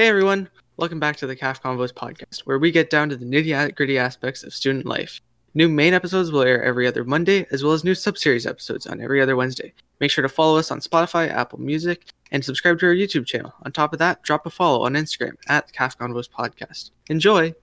Hey everyone, welcome back to the CAF Convos podcast, where we get down to the nitty gritty aspects of student life. New main episodes will air every other Monday, as well as new sub-series episodes on every other Wednesday. Make sure to follow us on Spotify, Apple Music, and subscribe to our YouTube channel. On top of that, drop a follow on Instagram at CAF Convos Podcast. Enjoy!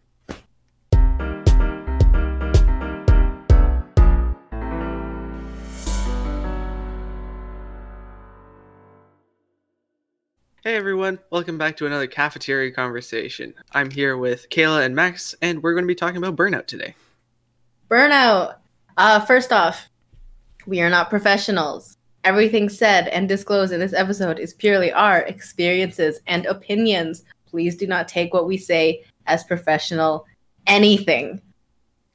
Hey everyone, welcome back to another cafeteria conversation. I'm here with Kayla and Max, and we're going to be talking about burnout today. Burnout. Uh, first off, we are not professionals. Everything said and disclosed in this episode is purely our experiences and opinions. Please do not take what we say as professional anything.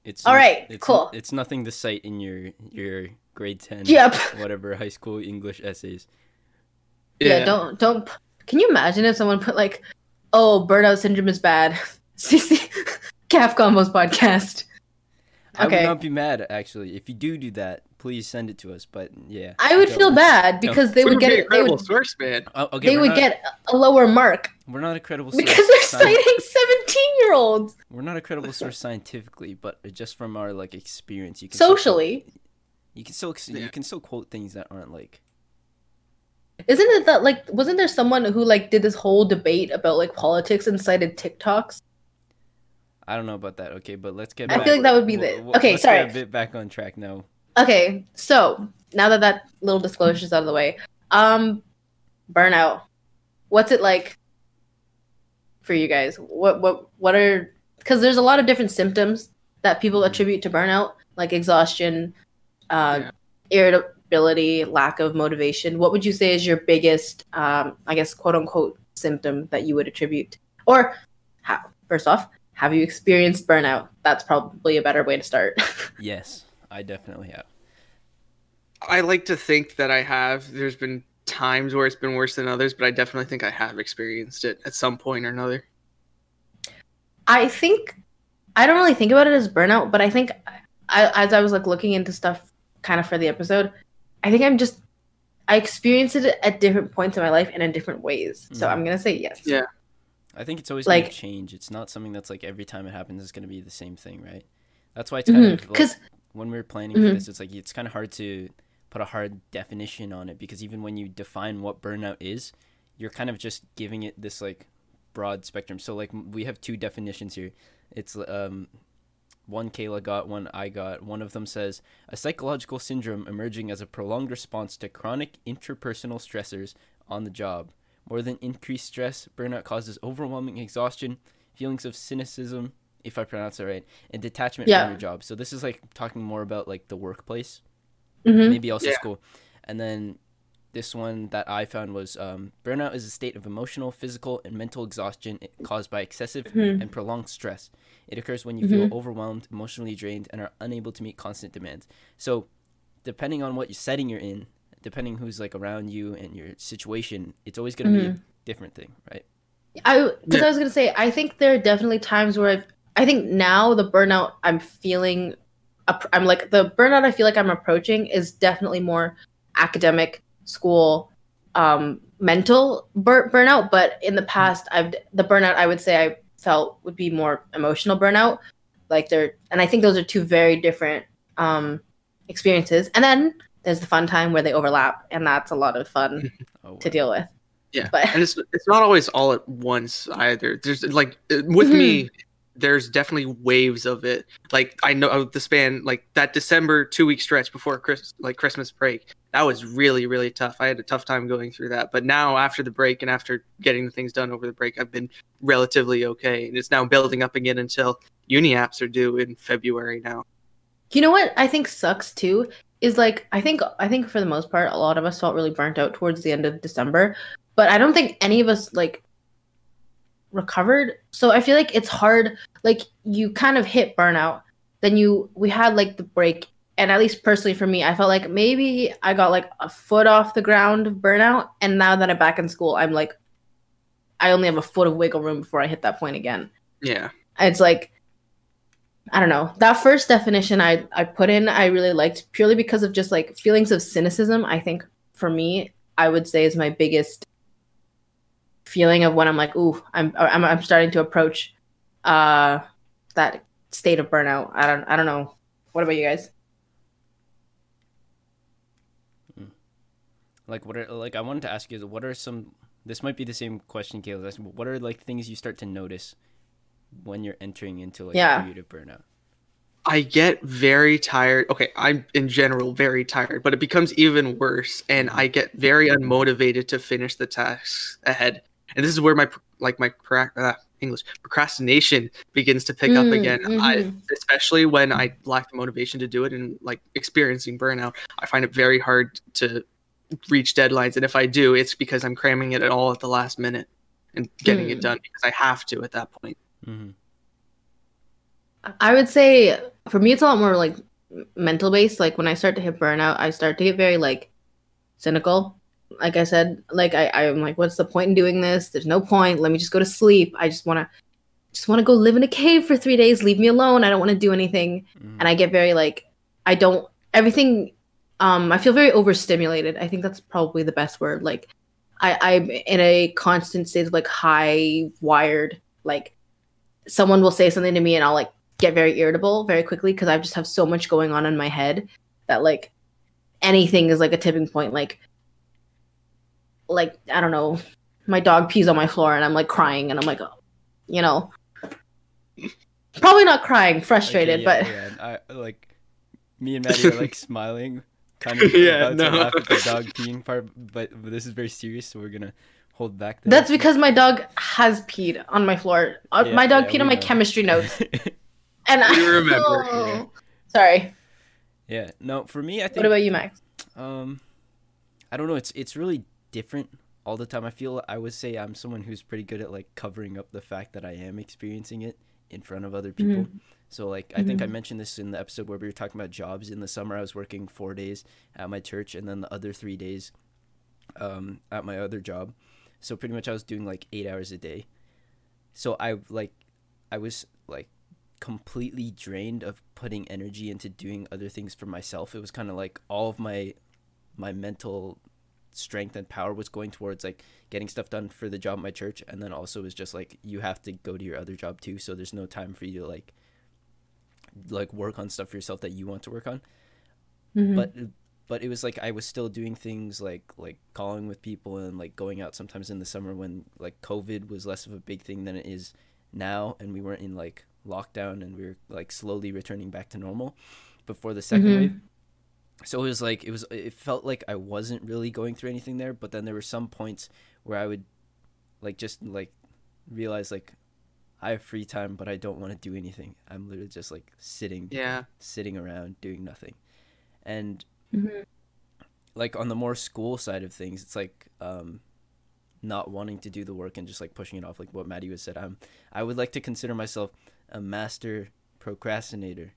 It's All right, it's, cool. It's nothing to cite in your your grade ten, Yep. whatever high school English essays. Yeah, don't don't. P- Can you imagine if someone put like, "Oh, burnout syndrome is bad." CC CAF Convos podcast. I Okay. would not be mad actually if you do do that. Please send it to us. But yeah, I would don't. feel bad because they We would get a it. They credible would. source, man. Oh, okay, They would not, get a lower mark We're not a credible source. because they're sci- citing seventeen-year-olds We're not a credible source scientifically, but just from our like experience, you can socially. Still, you can still Yeah. you can still quote things that aren't like. Isn't it that like wasn't there someone who like did this whole debate about like politics and cited TikToks? I don't know about that. Okay, but let's get. I back, feel like that would be the- w- w- okay, let's sorry. Get a bit back on track now. Okay, so now that that little disclosure is out of the way, um, burnout. What's it like for you guys? What what what are because there's a lot of different symptoms that people attribute to burnout, like exhaustion, uh, irritability, lack of motivation. What would you say is your biggest, um, I guess, quote unquote, symptom that you would attribute? Or, how, first off, have you experienced burnout? That's probably a better way to start. Yes, I definitely have. I like to think that I have. There's been times where it's been worse than others, but I definitely think I have experienced it at some point or another. I think I don't really think about it as burnout, but I think I, as I was like looking into stuff kind of for the episode, I think I'm just I experienced it at different points in my life and in different ways. So Mhm. I'm gonna say yes. Yeah. I think it's always Like- gonna change. It's not something that's like every time it happens it's gonna be the same thing, right? That's why it's kind of like, Because when we were planning for Mhm. this, it's like it's kind of hard to put a hard definition on it because even when you define what burnout is, you're kind of just giving it this like broad spectrum. So like we have two definitions here. It's um one Kayla got, one I got. One of them says a psychological syndrome emerging as a prolonged response to chronic interpersonal stressors on the job. More than increased stress, burnout causes overwhelming exhaustion, feelings of cynicism, if I pronounce it right, and detachment Yeah. from your job. So this is like talking more about like the workplace, Mhm. maybe also Yeah. school. And then this one that I found was um, burnout is a state of emotional, physical, and mental exhaustion caused by excessive Mhm. and prolonged stress. It occurs when you Mm-hmm. feel overwhelmed, emotionally drained, and are unable to meet constant demands. So, depending on what setting you're in, depending who's like around you and your situation, it's always going to be a different thing, right? I because Yeah. I was gonna say I think there are definitely times where I've I think now the burnout I'm feeling I'm like the burnout I feel like I'm approaching is definitely more academic school um mental bur- burnout but in the past I've the burnout I would say I felt would be more emotional burnout. Like there and I think those are two very different um experiences. And then there's the fun time where they overlap and that's a lot of fun Oh, to deal with. Yeah, But- and it's it's not always all at once either. There's like uh, with me, there's definitely waves of it. Like I know uh, the span, like that December two week stretch before Chris, like Christmas break, that was really really tough. I had a tough time going through that. But now after the break and after getting the things done over the break, I've been relatively okay, and it's now building up again until uni apps are due in February now. You know what I think sucks too is like I think I think for the most part a lot of us felt really burnt out towards the end of December, but I don't think any of us like recovered. So I feel like it's hard like you kind of hit burnout. Then you we had like the break and at least personally for me, I felt like maybe I got like a foot off the ground of burnout and now that I'm back in school, I'm like I only have a foot of wiggle room before I hit that point again Yeah, it's like I don't know. That first definition I I put in I really liked purely because of just like feelings of cynicism. I think for me, I would say is my biggest feeling of when I'm like, ooh, I'm I'm I'm starting to approach uh that state of burnout. I don't I don't know. What about you guys? Like what are like I wanted to ask you what are some this might be the same question Caleb asked, what are like things you start to notice when you're entering into like Yeah. a period of burnout? I get very tired. Okay, I'm in general very tired, but it becomes even worse, and I get very unmotivated to finish the tasks ahead. And this is where my like my uh, English procrastination begins to pick up Mm, again. I, mhm. especially when I lack the motivation to do it and like experiencing burnout, I find it very hard to reach deadlines. And if I do, it's because I'm cramming it all at the last minute and getting Hmm. it done because I have to at that point. Mm-hmm. I would say for me, it's a lot more like mental based. Like when I start to hit burnout, I start to get very like cynical. Like I said, like I, I'm like, what's the point in doing this? There's no point. Let me just go to sleep. I just want to, just want to go live in a cave for three days. Leave me alone. I don't want to do anything. Mm-hmm. And I get very like, I don't everything. Um, I feel very overstimulated. I think that's probably the best word. Like, I, I'm in a constant state of like high wired. Like, someone will say something to me, and I'll like get very irritable very quickly because I just have so much going on in my head that like anything is like a tipping point. Like, like I don't know, my dog pees on my floor and I'm like crying and I'm like, oh, you know, probably not crying, frustrated, Okay, but yeah, yeah. I like me and Maddie are like smiling, kind of Yeah, about to no. laugh at the dog peeing part, but, but this is very serious, so we're gonna hold back. the- that's because my dog has peed on my floor. Uh, Yeah, my dog yeah, peed on my know. chemistry notes, and I We remember, Oh. yeah. Sorry. yeah, no, for me, I think What about you, Max? Um, I don't know. It's it's really different all the time. I feel I would say I'm someone who's pretty good at like covering up the fact that I am experiencing it in front of other people. So like I think I mentioned this in the episode where we were talking about jobs. In the summer, I was working four days at my church, and then the other three days, um, at my other job. So pretty much I was doing like eight hours a day. So I like, I was like completely drained of putting energy into doing other things for myself. It was kind of like all of my my mental strength and power was going towards like getting stuff done for the job at my church and then also was just like you have to go to your other job too so there's no time for you to like like work on stuff for yourself that you want to work on Mhm. but but it was like I was still doing things like like calling with people and like going out sometimes in the summer when like COVID was less of a big thing than it is now and we weren't in like lockdown and we were like slowly returning back to normal before the 2nd Mhm. wave. So it was like it was it felt like I wasn't really going through anything there, but then there were some points where I would like just like realize like I have free time but I don't want to do anything. I'm literally just like sitting Yeah. sitting around doing nothing. And Mhm. like on the more school side of things, it's like um not wanting to do the work and just like pushing it off like what Maddie was said. I'm I would like to consider myself a master procrastinator.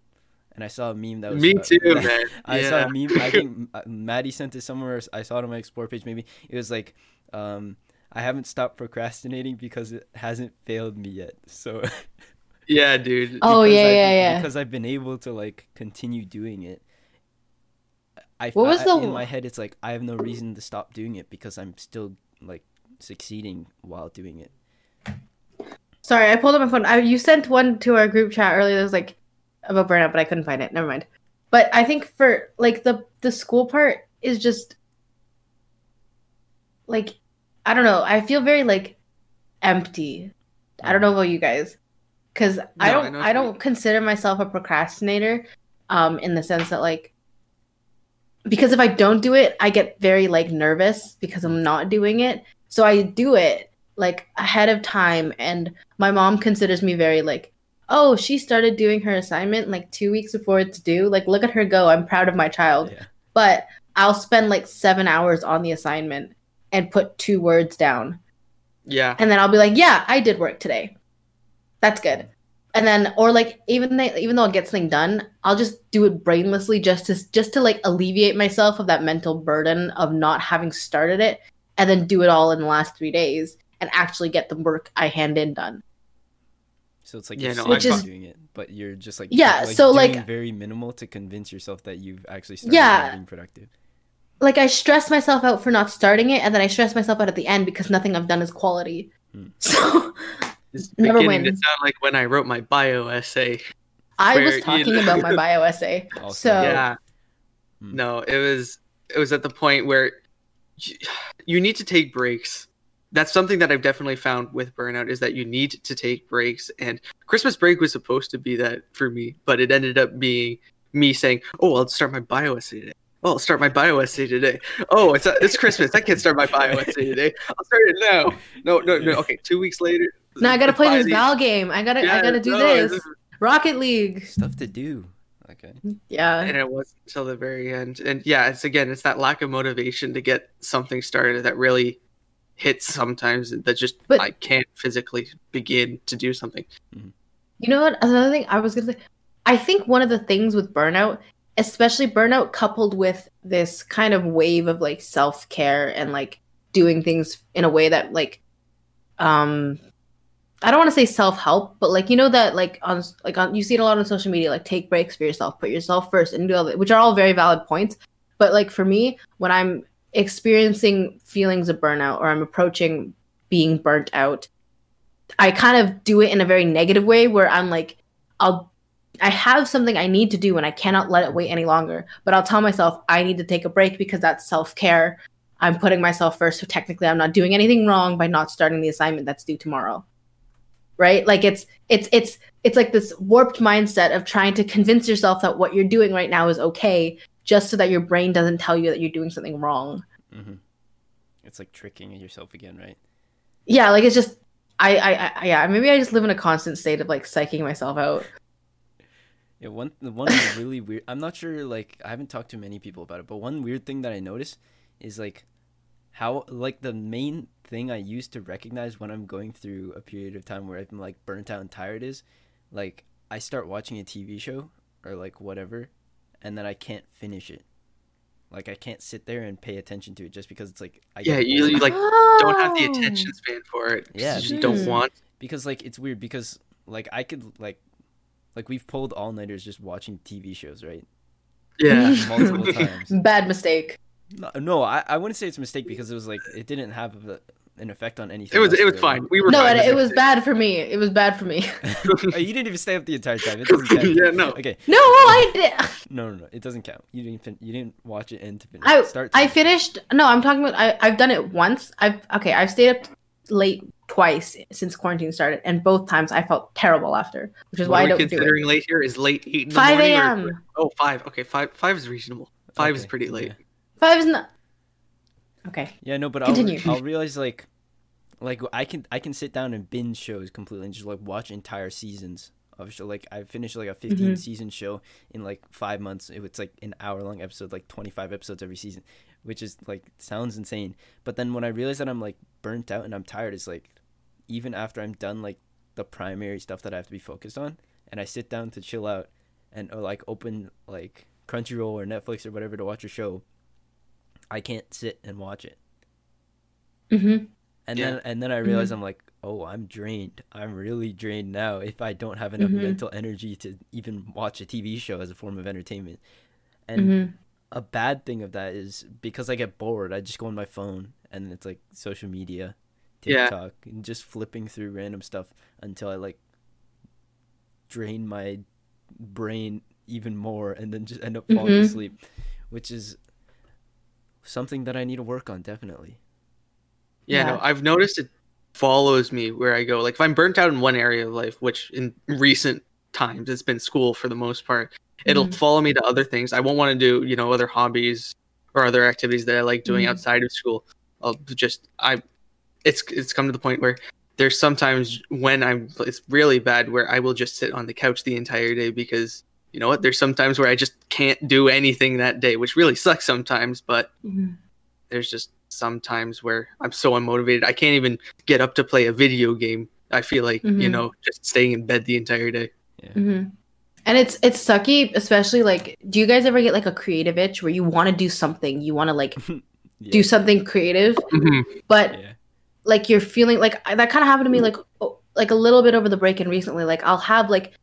And I saw a meme that was Me uh, too, man. I saw Yeah. a meme. I think Maddie sent it somewhere. I saw it on my explore page. Maybe it was like, um, I haven't stopped procrastinating because it hasn't failed me yet. So Yeah, dude. Oh, because yeah, I've- yeah, yeah. Because I've been able to like continue doing it. I, What was I- the- in my head? It's like I have no reason to stop doing it because I'm still like succeeding while doing it. Sorry, I pulled up my phone. I, you sent one to our group chat earlier that was like about burnout, but I couldn't find it. Never mind. But I think for like the the school part is just like I don't know. I feel very like empty. I don't know about you guys because I No, I don't know I, don't consider myself a procrastinator um in the sense that like because if I don't do it, I get very like nervous because I'm not doing it. So I do it like ahead of time and my mom considers me very like oh she started doing her assignment like two weeks before it's due like look at her go i'm proud of my child Yeah. but i'll spend like seven hours on the assignment and put two words down Yeah. and then i'll be like yeah i did work today that's good and then or like even they, even though i'll get something done i'll just do it brainlessly just to just to like alleviate myself of that mental burden of not having started it and then do it all in the last three days and actually get the work i hand in done So it's like Yeah, you're no, slowly Which is- doing it, but you're just like Yeah, like, so, doing like- very minimal to convince yourself that you've actually started Yeah. being productive. Like I stress myself out for not starting it, and then I stress myself out at the end because nothing I've done is quality. Hmm. So It's Never beginning to wins. sound like when I wrote my bio essay. I Where, was you talking know- about my bio essay. Also, So yeah. Hmm. No, it was it was at the point where you, you need to take breaks. That's something that I've definitely found with burnout is that you need to take breaks. And Christmas break was supposed to be that for me, but it ended up being me saying, "Oh, I'll start my bio essay today." Oh, I'll start my bio essay today. Oh, it's uh, it's Christmas. I can't start my bio essay today. I'll start it now. No, no, no. Okay, two weeks later. now I gotta play this Friday- Val game. I gotta I gotta do no, this. Rocket League. stuff to do. Okay. Yeah. and it wasn't until the very end and yeah it's again it's that lack of motivation to get something started that really hits sometimes that just But- i can't physically begin to do something mm-hmm. You know what? Another thing I was gonna say, I think one of the things with burnout, especially burnout coupled with this kind of wave of like self care and like doing things in a way that like, um, I don't want to say self help, but like you know that like on like on you see it a lot on social media, like take breaks for yourself, put yourself first, and do all that, which are all very valid points. But like for me, when I'm experiencing feelings of burnout or I'm approaching being burnt out, I kind of do it in a very negative way where I'm like, I'll, I have something I need to do and I cannot let it wait any longer. But I'll tell myself I need to take a break because that's self care. I'm putting myself first. So technically, I'm not doing anything wrong by not starting the assignment that's due tomorrow. Right? Like it's, it's, it's, it's like this warped mindset of trying to convince yourself that what you're doing right now is okay just so that your brain doesn't tell you that you're doing something wrong. Mm-hmm. It's like tricking yourself again, right? Yeah. Like it's just, I, I, I, yeah, maybe I just live in a constant state of like psyching myself out. Yeah, one the one really weird. I'm not sure. Like, I haven't talked to many people about it, but one weird thing that I notice is like how like the main thing I use to recognize when I'm going through a period of time where I'm like burnt out and tired is like I start watching a TV show or like whatever, and then I can't finish it. Like I can't sit there and pay attention to it just because it's like I yeah you, you like don't have the attention span for it. Yeah. you just don't want because like it's weird because like I could like like we've pulled all nighters just watching TV shows, right? yeah Multiple times. Bad mistake. No, no I, I wouldn't say it's a mistake because it was like it didn't have a, an effect on anything. it was it was really. fine we were No, fine it, it was bad for me. It was bad for me. Oh, you didn't even stay up the entire time. It doesn't count. yeah no Okay, No, well, I did. no, no, no, it doesn't count. You didn't fin- you didn't watch it end to finish. I Start. to I finished. No, I'm talking about. I I've done it once. I've okay. I've stayed up late twice since quarantine started, and both times I felt terrible after, which is what why I are don't do it. considering late here is late 8 in the Five morning or- a.m. oh five okay five five is reasonable five is pretty late yeah. Five is not. Okay. Yeah, no, but Continue. I'll I'll realize like like I can I can sit down and binge shows completely and just like watch entire seasons of show. Like I finished like a 15 Mhm. season show in like five months. It was like an hour long episode, like 25 episodes every season, which is like sounds insane. But then when I realize that I'm like burnt out and I'm tired, it's like even after I'm done like the primary stuff that I have to be focused on, and I sit down to chill out and or like open like Crunchyroll or Netflix or whatever to watch a show, I can't sit and watch it. Mm-hmm. And Yeah. then and then I realize I'm like, oh, I'm drained. I'm really drained now. If I don't have enough Mhm. mental energy to even watch a TV show as a form of entertainment. And Mm-hmm. a bad thing of that is because I get bored, I just go on my phone and it's like social media, Yeah. And just flipping through random stuff until I like drain my brain even more and then just end up falling Mhm. asleep, which is something that I need to work on definitely. Yeah, Yeah. no, I've noticed it follows me where I go. Like if I'm burnt out in one area of life, which in recent times it's been school for the most part, it'll Mhm. follow me to other things. I won't want to do, you know, other hobbies or other activities that I like doing Mhm. outside of school. I'll just I it's it's come to the point where there's sometimes when I'm it's really bad where I will just sit on the couch the entire day because you know what? There's sometimes where I just can't do anything that day, which really sucks sometimes, but Mm-hmm. there's just some times where I'm so unmotivated. I can't even get up to play a video game. I feel like, you Mhm. know, just staying in bed the entire day. Mm-hmm. And it's it's sucky, especially like. Do you guys ever get like a creative itch where you want to do something, you want to like Yeah. do something creative, Mm-hmm. but yeah. Like you're feeling like that kind of happened to me like like a little bit over the break and recently. Like I'll have like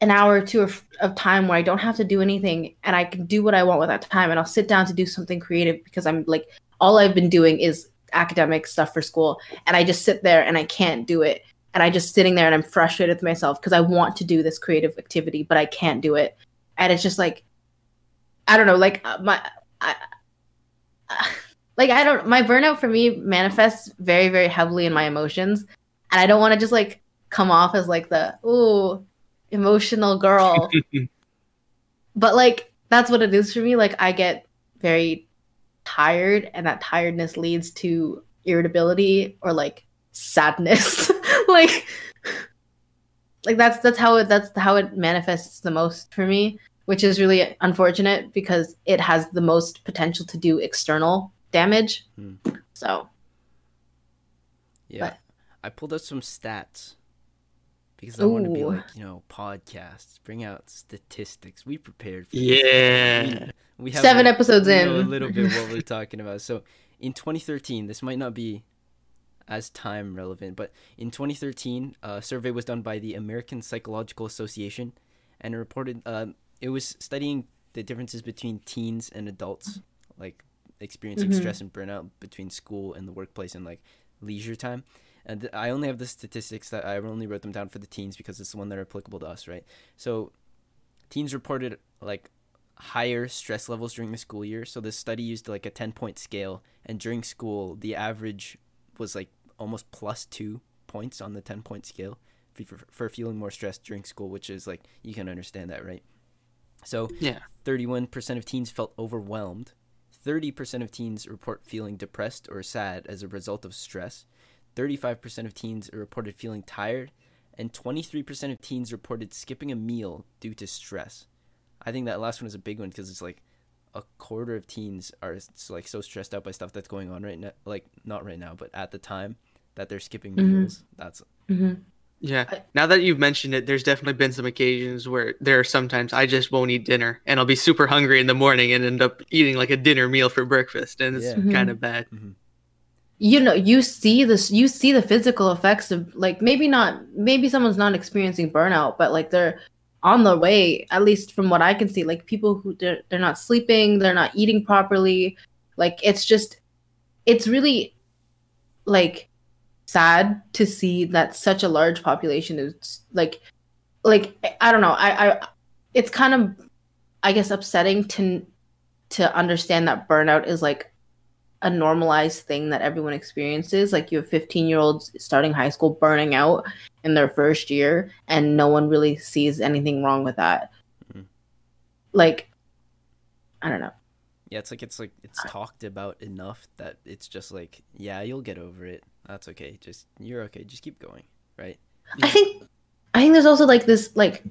an hour or two of, of time where I don't have to do anything and I can do what I want with that time and I'll sit down to do something creative because I'm like all I've been doing is academic stuff for school and I just sit there and I can't do it. And I just sitting there and I'm frustrated with myself because I want to do this creative activity but I can't do it. And it's just like I don't know like uh, my I, like I don't my burnout for me manifests very very heavily in my emotions and I don't want to just like come off as like the ooh emotional girl. but like that's what it is for me. Like I get very tired and that tiredness leads to irritability or like sadness. like like that's that's how it that's how it manifests the most for me, which is really unfortunate because it has the most potential to do external damage. Hmm. So yeah. But, I pulled up some stats because I want to be like you know podcasts, bring out statistics. We prepared. For yeah, we, we, have seven a, episodes in. a little bit what we're talking about. So in 2013, this might not be as time relevant, but in 2013, a survey was done by the American Psychological Association, and it reported uh, it was studying the differences between teens and adults, like experiencing mm-hmm. stress and burnout between school and the workplace and like leisure time and th- I only have the statistics that I only wrote them down for the teens because it's the one that are applicable to us, right? So, teens reported like higher stress levels during the school year. So this study used like a ten point scale, and during school, the average was like almost plus two points on the ten point scale for, for feeling more stressed during school, which is like you can understand that, right? So yeah, thirty one percent of teens felt overwhelmed. 30% of teens report feeling depressed or sad as a result of stress. 35% of teens reported feeling tired, and 23% of teens reported skipping a meal due to stress. I think that last one is a big one because it's like a quarter of teens are like so stressed out by stuff that's going on right now, like not right now, but at the time that they're skipping mm-hmm. meals. That's mm-hmm. Yeah. Now that you've mentioned it, there's definitely been some occasions where there are sometimes I just won't eat dinner and I'll be super hungry in the morning and end up eating like a dinner meal for breakfast, and it's yeah. mm-hmm. kind of bad. Mm-hmm you know you see this you see the physical effects of like maybe not maybe someone's not experiencing burnout but like they're on the way at least from what i can see like people who they're, they're not sleeping they're not eating properly like it's just it's really like sad to see that such a large population is like like i don't know i i it's kind of i guess upsetting to to understand that burnout is like a normalized thing that everyone experiences. Like you have 15 year olds starting high school burning out in their first year, and no one really sees anything wrong with that. Mm-hmm. Like, I don't know. Yeah, it's like it's like it's talked about enough that it's just like, yeah, you'll get over it. That's okay. Just you're okay. Just keep going, right? I think I think there's also like this like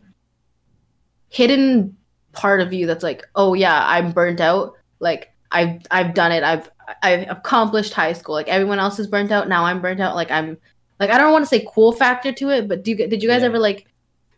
hidden part of you that's like, oh yeah, I'm burnt out. Like I've I've done it. I've I've accomplished high school. Like everyone else is burnt out. Now I'm burnt out. Like I'm like I don't want to say cool factor to it, but do you did you guys yeah. ever like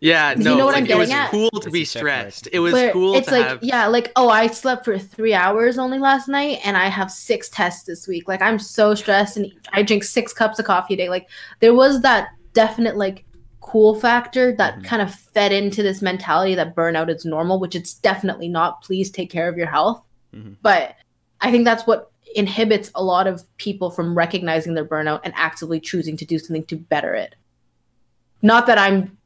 yeah, no, you know what like, I'm getting? It was cool to be stressed. It was Where cool. It's like have... yeah, like oh, I slept for three hours only last night, and I have six tests this week. Like I'm so stressed, and I drink six cups of coffee a day. Like there was that definite like cool factor that mm-hmm. kind of fed into this mentality that burnout is normal, which it's definitely not. Please take care of your health. Mm-hmm. But I think that's what inhibits a lot of people from recognizing their burnout and actively choosing to do something to better it. Not that I'm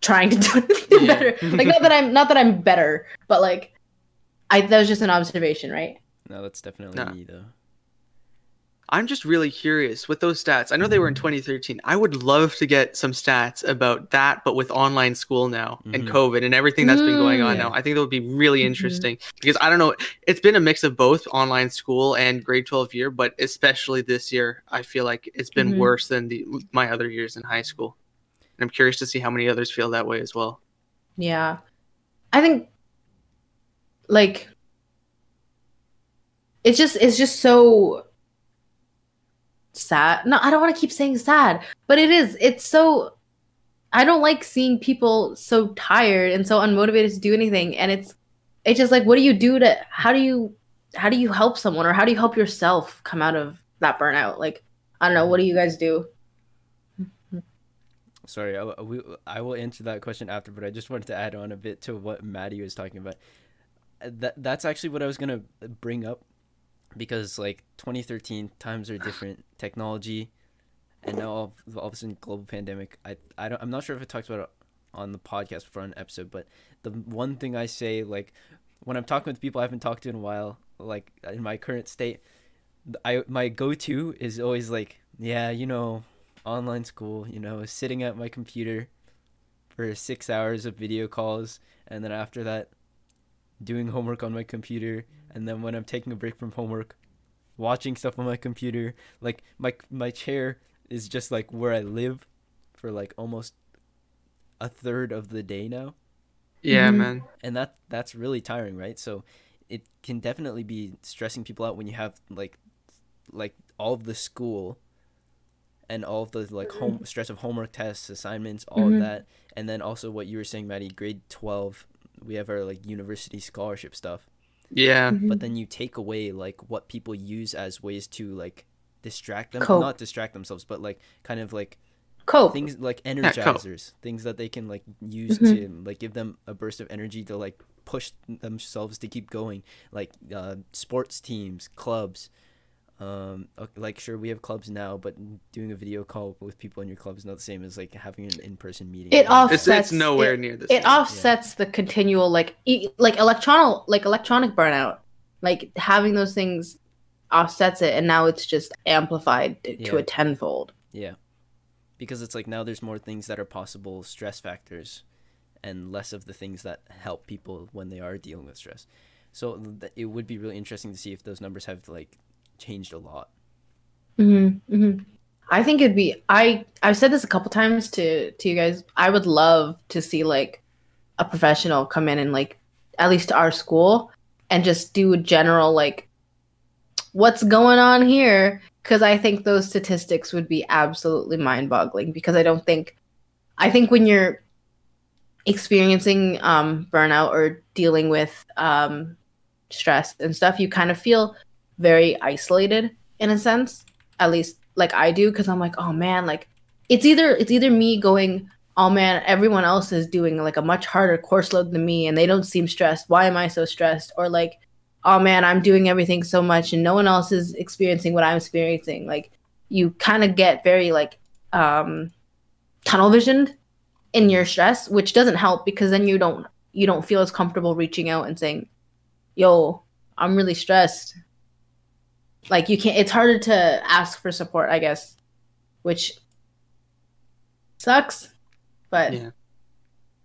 trying to do anything yeah. better. Like not that I'm not that I'm better, but like I that was just an observation, right? No, that's definitely me though. I'm just really curious with those stats. I know they were in 2013. I would love to get some stats about that, but with online school now mm-hmm. and COVID and everything that's been going on mm, yeah. now. I think that would be really mm-hmm. interesting mm-hmm. because I don't know. It's been a mix of both online school and grade 12 year, but especially this year, I feel like it's been mm-hmm. worse than the my other years in high school. And I'm curious to see how many others feel that way as well. Yeah. I think like it's just it's just so sad. No, I don't want to keep saying sad, but it is. It's so. I don't like seeing people so tired and so unmotivated to do anything, and it's it's just like, what do you do to? How do you how do you help someone, or how do you help yourself come out of that burnout? Like, I don't know. What do you guys do? Sorry, I, we, I will answer that question after, but I just wanted to add on a bit to what Maddie was talking about. That that's actually what I was gonna bring up, because like 2013 times are different, technology, and now all, all of a sudden global pandemic. I I don't I'm not sure if I talked about it on the podcast for an episode, but the one thing I say like when I'm talking with people I haven't talked to in a while, like in my current state, I my go to is always like, yeah, you know, online school, you know, sitting at my computer for six hours of video calls, and then after that, doing homework on my computer, and then when I'm taking a break from homework, watching stuff on my computer. Like my my chair is just like where I live for like almost a third of the day now. Yeah, Mhm. man. And that that's really tiring, right? So it can definitely be stressing people out when you have like like all of the school and all of the like home stress of homework tests, assignments, all Mhm. of that. And then also what you were saying, Maddie, grade twelve, we have our like university scholarship stuff Yeah. Mhm. but then you take away like what people use as ways to like distract them Cope. not distract themselves but like kind of like cope. things like cope. energizers things that they can like use Mhm. to like give them a burst of energy to like push themselves to keep going like uh sports teams clubs um like sure we have clubs now but doing a video call with people in your club is not the same as like having an in-person meeting It off- It's Offsets it's nowhere it- near this. it offsets the continual like e- like electronic like electronic burnout like having those things offsets it and now it's just amplified to Yeah. a tenfold Yeah. Because it's like now there's more things that are possible stress factors and less of the things that help people when they are dealing with stress. So th- it would be really interesting to see if those numbers have like changed a lot. mm-hmm, mm-hmm. i think it'd be i i've said this a couple times to to you guys i would love to see like a professional come in and like at least to our school and just do a general like what's going on here because i think those statistics would be absolutely mind-boggling because i don't think i think when you're experiencing um, burnout or dealing with um, stress and stuff you kind of feel very isolated in a sense at least like i do because i'm like oh man like it's either it's either me going oh man everyone else is doing like a much harder course load than me and they don't seem stressed. Why am i so stressed? Or like oh man i'm doing everything so much and no one else is experiencing what i'm experiencing. Like you kind of get very like um tunnel visioned in your stress which doesn't help because then you don't you don't feel as comfortable reaching out and saying yo i'm really stressed like you can't it's harder to ask for support i guess which sucks but Yeah.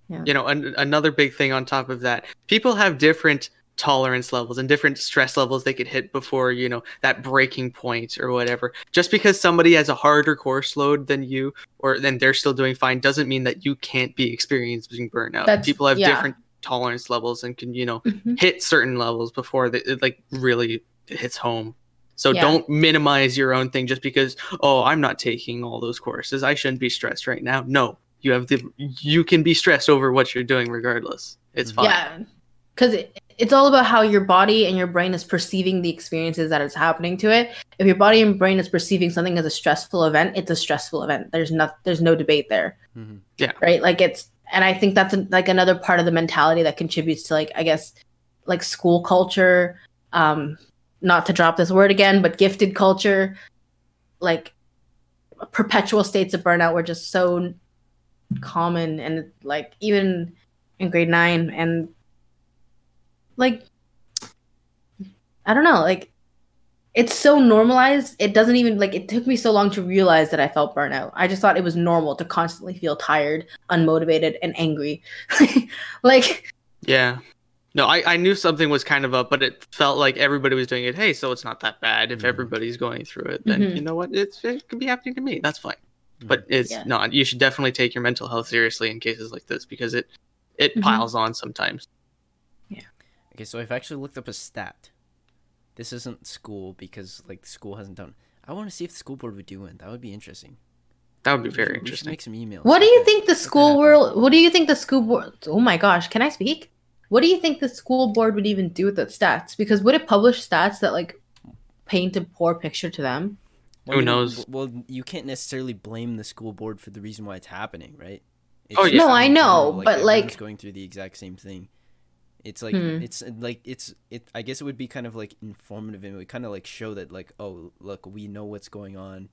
Yeah. You know, an- another big thing on top of that, people have different tolerance levels and different stress levels they could hit before, you know, that breaking point or whatever. Just because somebody has a harder course load than you or then they're still doing fine doesn't mean that you can't be experiencing burnout. That's- people have yeah. different tolerance levels and can, you know, Mhm. hit certain levels before they, it like really hits home. So Yeah. don't minimize your own thing just because oh I'm not taking all those courses. I shouldn't be stressed right now. No, you have the you can be stressed over what you're doing regardless. It's fine. Yeah, because it, it's all about how your body and your brain is perceiving the experiences that is happening to it. If your body and brain is perceiving something as a stressful event, it's a stressful event. There's no there's no debate there, Mm-hmm. Yeah. right? Like it's, and I think that's like another part of the mentality that contributes to like I guess like school culture. Um, not to drop this word again, but gifted culture, like perpetual states of burnout were just so common and like even in grade nine and like i don't know like it's so normalized it doesn't even like it took me so long to realize that i felt burnout i just thought it was normal to constantly feel tired unmotivated and angry like Yeah. No, I, I knew something was kind of up, but it felt like everybody was doing it. Hey, so it's not that bad if Mhm. everybody's going through it. Then Mhm. you know what? It's it could be happening to me. That's fine. But it's Yeah. not. You should definitely take your mental health seriously in cases like this because it it Mhm. piles on sometimes. Yeah. Okay, so I've actually looked up a stat. This isn't school because like school hasn't done. I want to see if the school board would do it. That would be interesting. That would be very we interesting. make some emails. what do you think the school happen. world what do you think the school board oh my gosh can i speak what do you think the school board would even do with the stats because would it publish stats that like paint a poor picture to them Well, Who knows? w- Well, you can't necessarily blame the school board for the reason why it's happening, right? It's Oh, yeah. No, I know, general, but, like- going through the exact same thing. It's like Hmm. it's like it's it. I guess it would be kind of like informative and it would kind of like show that like oh look we know what's going on.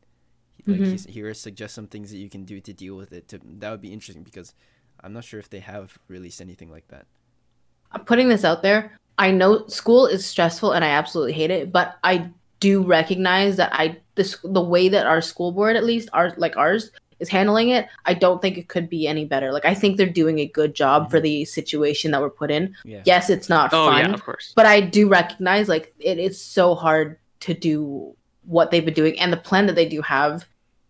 Like Mhm. he's, here suggest some things that you can do to deal with it. To that would be interesting because I'm not sure if they have released anything like that. I'm putting this out there. I know school is stressful and I absolutely hate it, but I do recognize that I this the way that our school board at least our like ours is handling it, I don't think it could be any better. Like I think they're doing a good job mm-hmm. for the situation that we're put in. Yeah. Yes, it's not Oh fun, yeah, of course. but I do recognize like it is so hard to do what they've been doing and the plan that they do have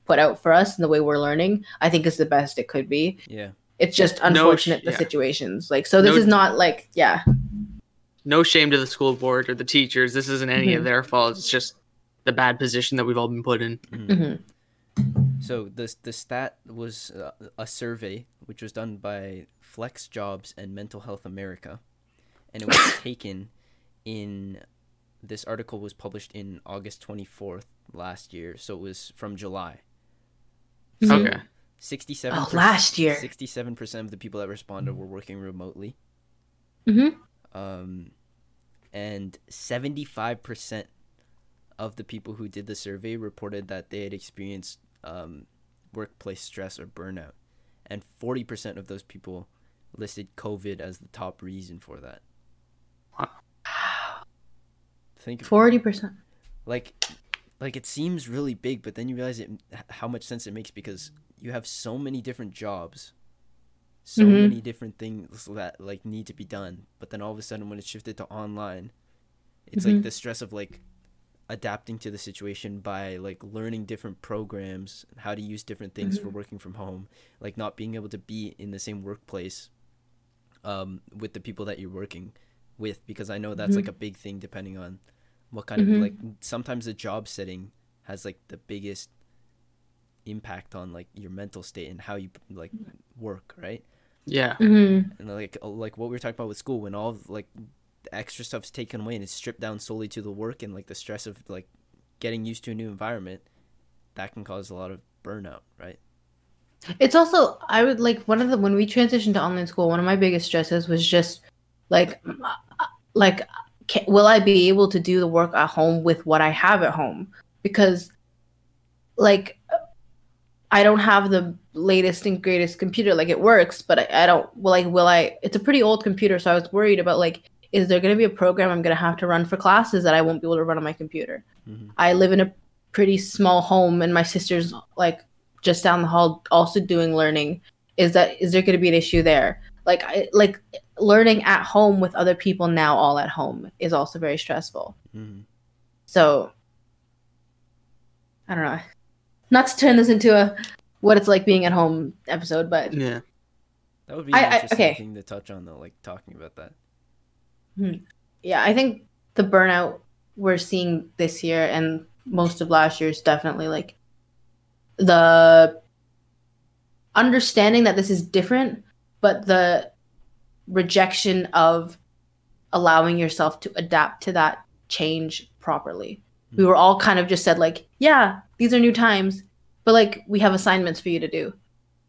put out for us and the way we're learning, I think is the best it could be. Yeah. It's just No unfortunate the yeah. situations. Like so this No- is not like yeah. No shame to the school board or the teachers. This isn't any Mhm. of their fault. It's just the bad position that we've all been put in. hmm So the the stat was uh, a survey which was done by Flex Jobs and Mental Health America, and it was taken in. This article was published in August twenty fourth last year, so it was from July. Mhm. Okay. Sixty seven. Oh, last year. Sixty seven percent of the people that responded were working remotely, hmm um, and seventy five percent of the people who did the survey reported that they had experienced um, workplace stress or burnout, and forty percent of those people listed COVID as the top reason for that. Think of, Forty percent. like, like it seems really big, but then you realize it how much sense it makes because you have so many different jobs, so Mhm. many different things that like need to be done. But then all of a sudden, when it's shifted to online, it's like Mhm. the stress of like adapting to the situation by like learning different programs how to use different things for working from home like not being able to be in the same workplace um, with the people that you're working with because i know that's like a big thing depending on what kind of like sometimes the job setting has like the biggest impact on like your mental state and how you like work right Yeah. hmm and like uh, like what we were talking about with school when all of, like the extra stuff's taken away and it's stripped down solely to the work and like the stress of like getting used to a new environment that can cause a lot of burnout right It's also I would like one of the when we transitioned to online school, one of my biggest stresses was just like like ca will I be able to do the work at home with what I have at home? Because like I don't have the latest and greatest computer. Like it works, but I, I don't. Well, like will I? It's a pretty old computer, so I was worried about like is there going to be a program I'm going to have to run for classes that I won't be able to run on my computer? Mhm. I live in a pretty small home, and my sister's like just down the hall also doing learning. Is that is there going to be an issue there? Like I, like learning at home with other people now, all at home, is also very stressful. mm-hmm. So I don't know. Not to turn this into a what it's like being at home episode, but Yeah. that would be an I- I- interesting okay. thing to touch on though like talking about that hmm. yeah, I think the burnout we're seeing this year and most of last year is definitely like the understanding that this is different, but the rejection of allowing yourself to adapt to that change properly. We hmm. were all kind of just said like, yeah, these are new times, but like we have assignments for you to do,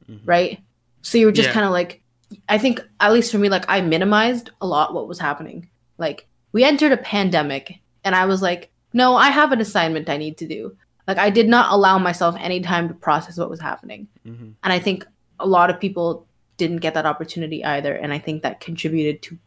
Mhm. right? So you were just Yeah. kind of like I think at least for me like I minimized a lot what was happening. Like we entered a pandemic and I was like, no, I have an assignment I need to do. Like I did not allow myself any time to process what was happening. Mm-hmm. And I think a lot of people didn't get that opportunity either and I think that contributed to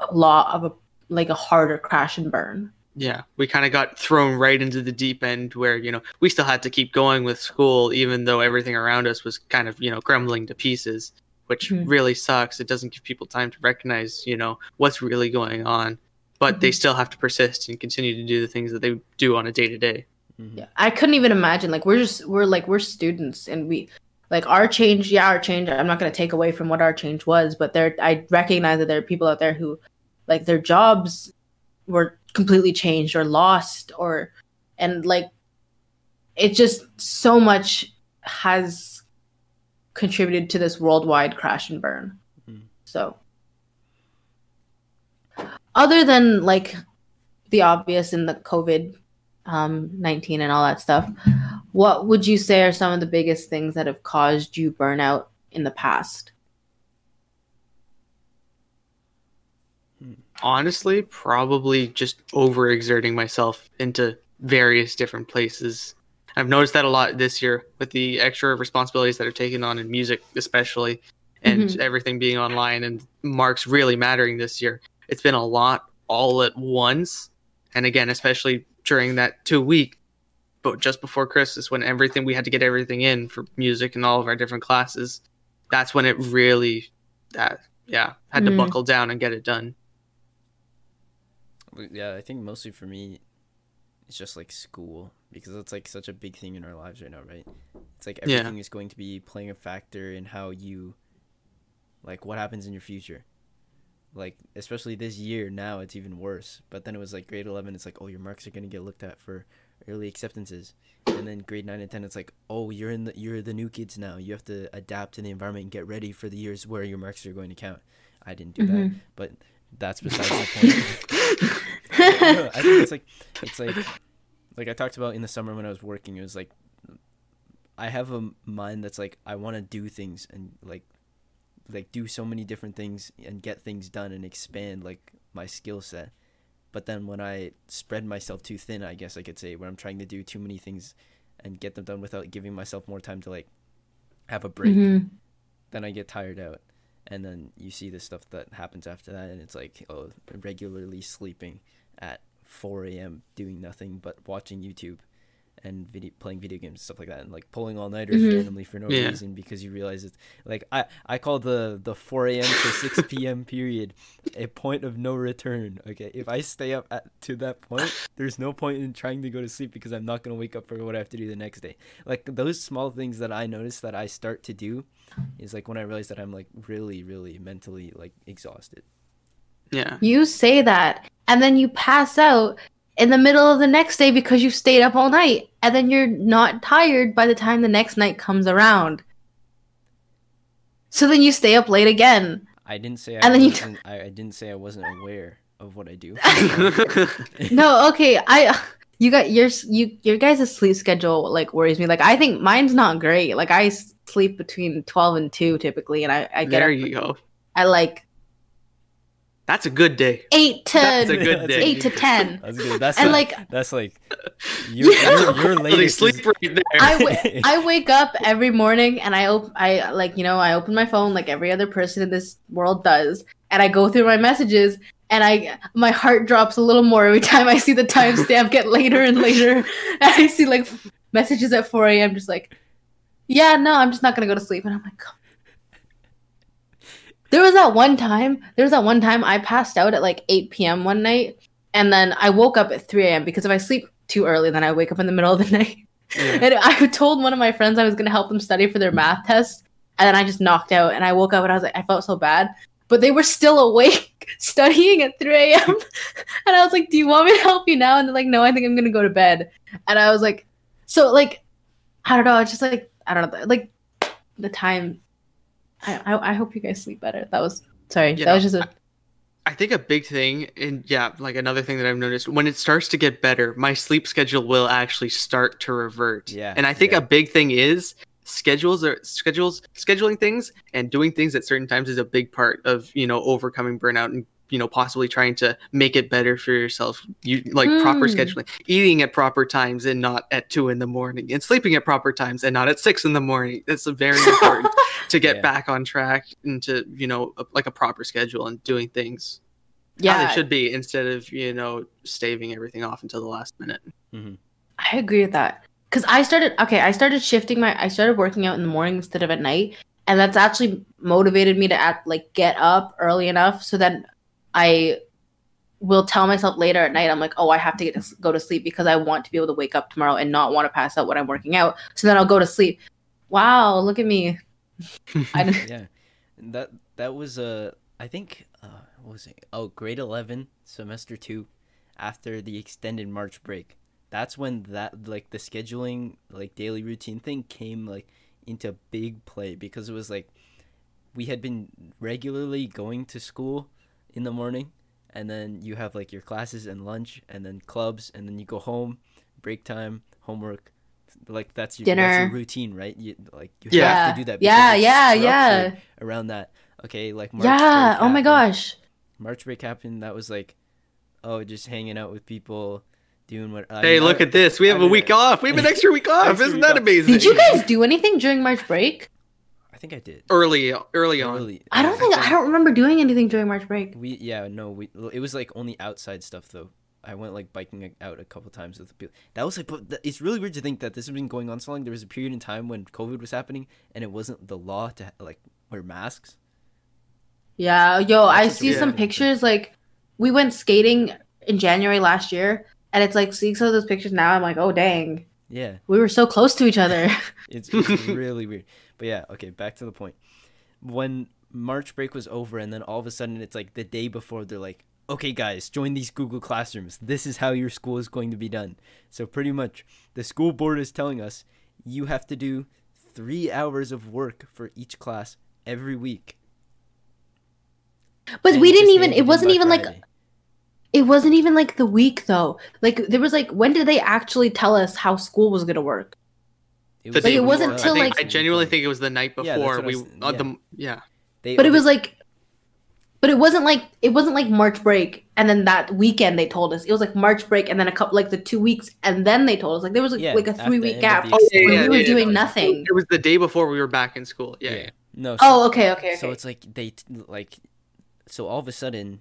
a lot of a like a harder crash and burn. Yeah. We kind of got thrown right into the deep end where, you know, we still had to keep going with school, even though everything around us was kind of, you know, crumbling to pieces, which Mhm. really sucks. It doesn't give people time to recognize, you know, what's really going on. But they Mhm. still have to persist and continue to do the things that they do on a day to day. Mm-hmm. Yeah, I couldn't even imagine. Like we're just we're like we're students, and we like our change. Yeah, our change. I'm not gonna take away from what our change was, but there I recognize that there are people out there who, like, their jobs were completely changed or lost, or and like, it just so much has contributed to this worldwide crash and burn. Mhm. So, other than like the obvious in the COVID um, 19 and all that stuff. What would you say are some of the biggest things that have caused you burnout in the past? Honestly, probably just overexerting myself into various different places. I've noticed that a lot this year with the extra responsibilities that are taken on in music, especially, and Mhm. everything being online and marks really mattering this year. It's been a lot all at once. And again, especially during that two week, but just before Christmas, when everything we had to get everything in for music and all of our different classes, that's when it really, that yeah, had to Mhm. buckle down and get it done. Yeah, I think mostly for me, it's just like school because it's like such a big thing in our lives right now, right? It's like Yeah. everything is going to be playing a factor in how you, like, what happens in your future. Like, especially this year now, it's even worse. But then it was like grade 11, it's like, oh, your marks are going to get looked at for early acceptances. And then grade 9 and 10, it's like, oh, you're in the you're the new kids now. You have to adapt to the environment and get ready for the years where your marks are going to count. I didn't do that, Mhm. but that's besides the point. No, I think it's like it's like like I talked about in the summer when I was working. It was like I have a mind that's like I want to do things and like like do so many different things and get things done and expand like my skill set. But then when I spread myself too thin, I guess I could say, when I'm trying to do too many things and get them done without giving myself more time to like have a break, Mhm. then I get tired out. And then you see the stuff that happens after that, and it's like, oh, regularly sleeping at 4 a.m., doing nothing but watching YouTube and video, playing video games and stuff like that, and like pulling all nighters Mhm. randomly for no Yeah. reason because you realize it's like I I call the the 4 a.m. to 6 p.m. period a point of no return. Okay, if I stay up at to that point, there's no point in trying to go to sleep because I'm not gonna wake up for what I have to do the next day. Like those small things that I notice that I start to do is like when I realize that I'm like really, really mentally like exhausted. Yeah. You say that, and then you pass out in the middle of the next day because you stayed up all night, and then you're not tired by the time the next night comes around. So then you stay up late again. I didn't say I And then you- wasn't. I, I didn't say I wasn't aware of what I do. No, okay, I you got your you your guys' sleep schedule like worries me. Like I think mine's not great. Like I sleep between twelve and two typically, and I I get there up you go. at like That's a good day. eight to That's a good day. eight to ten. That's good. That's And, like, like- that's like your your, your They latest. sleep is- right there. I w- I wake up every morning and I op- I like you know I open my phone like every other person in this world does, and I go through my messages and I my heart drops a little more every time I see the timestamp get later and later, and I see like messages at four a.m. just like, yeah, no, I'm just not gonna go to sleep, and I'm like. "God." There was that one time. There was that one time I passed out at like 8 p.m. one night, and then I woke up at 3 a.m. because if I sleep too early, then I wake up in the middle of the night. Yeah. And I told one of my friends I was going to help them study for their math test, and then I just knocked out. And I woke up and I was like, I felt so bad, but they were still awake studying at 3 a.m. and I was like, Do you want me to help you now? And they're like, No, I think I'm going to go to bed. And I was like, So like, I don't know. It's just like I don't know, like the time. I I, I hope you guys sleep better. That was sorry. Yeah, that was just a I think a big thing, and yeah, like another thing that I've noticed, when it starts to get better, my sleep schedule will actually start to revert. Yeah, And I think yeah. a big thing is schedules are schedules scheduling things and doing things at certain times is a big part of you know overcoming burnout and you know possibly trying to make it better for yourself you like proper Mm. scheduling eating at proper times and not at two in the morning and sleeping at proper times and not at six in the morning that's very important to get Yeah. back on track and to you know a- like a proper schedule and doing things how yeah. they should be instead of you know staving everything off until the last minute I agree with that. Cause I started okay, I started shifting my I started working out in the morning instead of at night. And that's actually motivated me to act like get up early enough so that I will tell myself later at night, I'm like, oh, I have to get to go to sleep because I want to be able to wake up tomorrow and not want to pass out when I'm working out. So then I'll go to sleep. Wow, look at me. Yeah that that was uh i think uh what was it oh grade 11 semester 2 after the extended march break that's when that like the scheduling like daily routine thing came like into big play because it was like we had been regularly going to school in the morning and then you have like your classes and lunch and then clubs and then you go home break time, homework. Like that's your, Dinner. that's your routine, right? You like you Yeah. have to do that. Yeah, because it's yeah, yeah. structured Around that, okay, like March yeah. break Oh my gosh. March break happened. That was like, oh, just hanging out with people, doing what. I Hey, mean, look I- at this. We have I a mean, week off. We have an extra week off. Isn't that off. amazing? Did you guys do anything during March break? I think I did. early early on? Early. I don't think I don't remember doing anything during March break. We yeah no we it was like only outside stuff though. I went like biking out a couple times with people. That was like, but it's really weird to think that this has been going on so long. There was a period in time when COVID was happening, and it wasn't the law to like wear masks. Yeah, yo, I see weird. some pictures. Like, we went skating in January last year, and it's like seeing some of those pictures now. I'm like, oh dang, Yeah, we were so close to each other. it's, it's really weird. But yeah, okay, back to the point. When March break was over, and then all of a sudden it's like the day before, they're like, okay, guys, join these Google Classrooms. This is how your school is going to be done. So pretty much, the school board is telling us you have to do three hours of work for each class every week. but And we didn't even. It wasn't even like. It wasn't even like the week though. Like there was like, when did they actually tell us how school was gonna work? It The Like, day it wasn't before. till, I, like- I genuinely think it was the night before what I we. was- uh, yeah. the, yeah. They, But it was like, but it wasn't like it wasn't like March break and then that weekend they told us. It was like March break and then a couple like the two weeks and then they told us. Like there was like, Yeah, like a three week gap Oh, yeah, where yeah, we were yeah, doing yeah. nothing. It was the day before we were back in school. Yeah. yeah. no. So, Oh, okay, okay, okay. So it's like they like, so all of a sudden,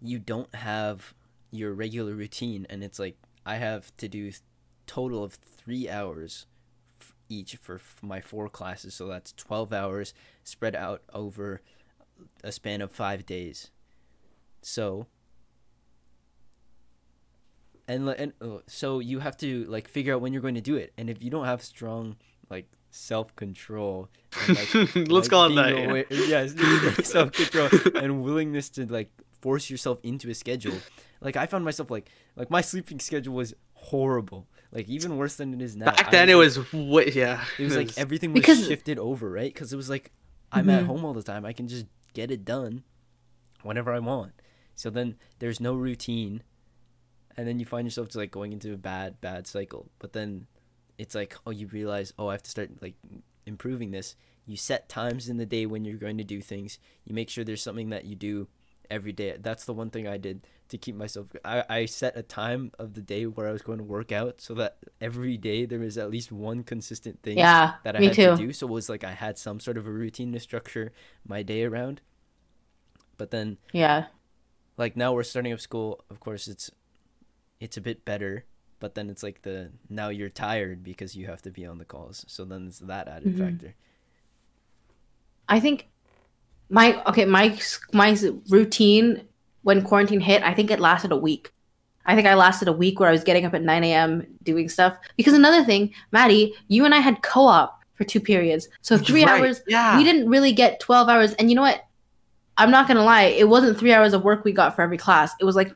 you don't have your regular routine, and it's like I have to do total of three hours f- each for f- my four classes. So that's twelve hours spread out over a span of five days. So. And, and uh, so you have to like figure out when you're going to do it, and if you don't have strong like self control, like, Let's like, call it that. yeah. aware- yes, self control and willingness to like force yourself into a schedule. Like I found myself like like my sleeping schedule was horrible. Like even worse than it is now. Back I then, it was way, yeah. it was like everything was Because- shifted over, right? Because it was like I'm at Mhm. home all the time. I can just get it done whenever I want. So then there's no routine, and then you find yourself just like going into a bad bad cycle. But then it's like oh you realize oh I have to start like improving this. You set times in the day when you're going to do things. You make sure there's something that you do every day. That's the one thing I did to keep myself. I, I set a time of the day where I was going to work out so that every day there was at least one consistent thing yeah, that I had too. to do. So it was like I had some sort of a routine to structure my day around. But then Yeah, like now we're starting up school, of course it's it's a bit better, but then it's like the now you're tired because you have to be on the calls. So then it's that added Mhm. factor. I think my okay my my routine when quarantine hit. I think it lasted a week. I think I lasted a week where I was getting up at 9 a.m. doing stuff. Because another thing, Maddie, you and I had co-op for two periods, so three Right, hours. Yeah. We didn't really get 12 hours. And you know what? I'm not gonna lie, it wasn't three hours of work we got for every class. It was like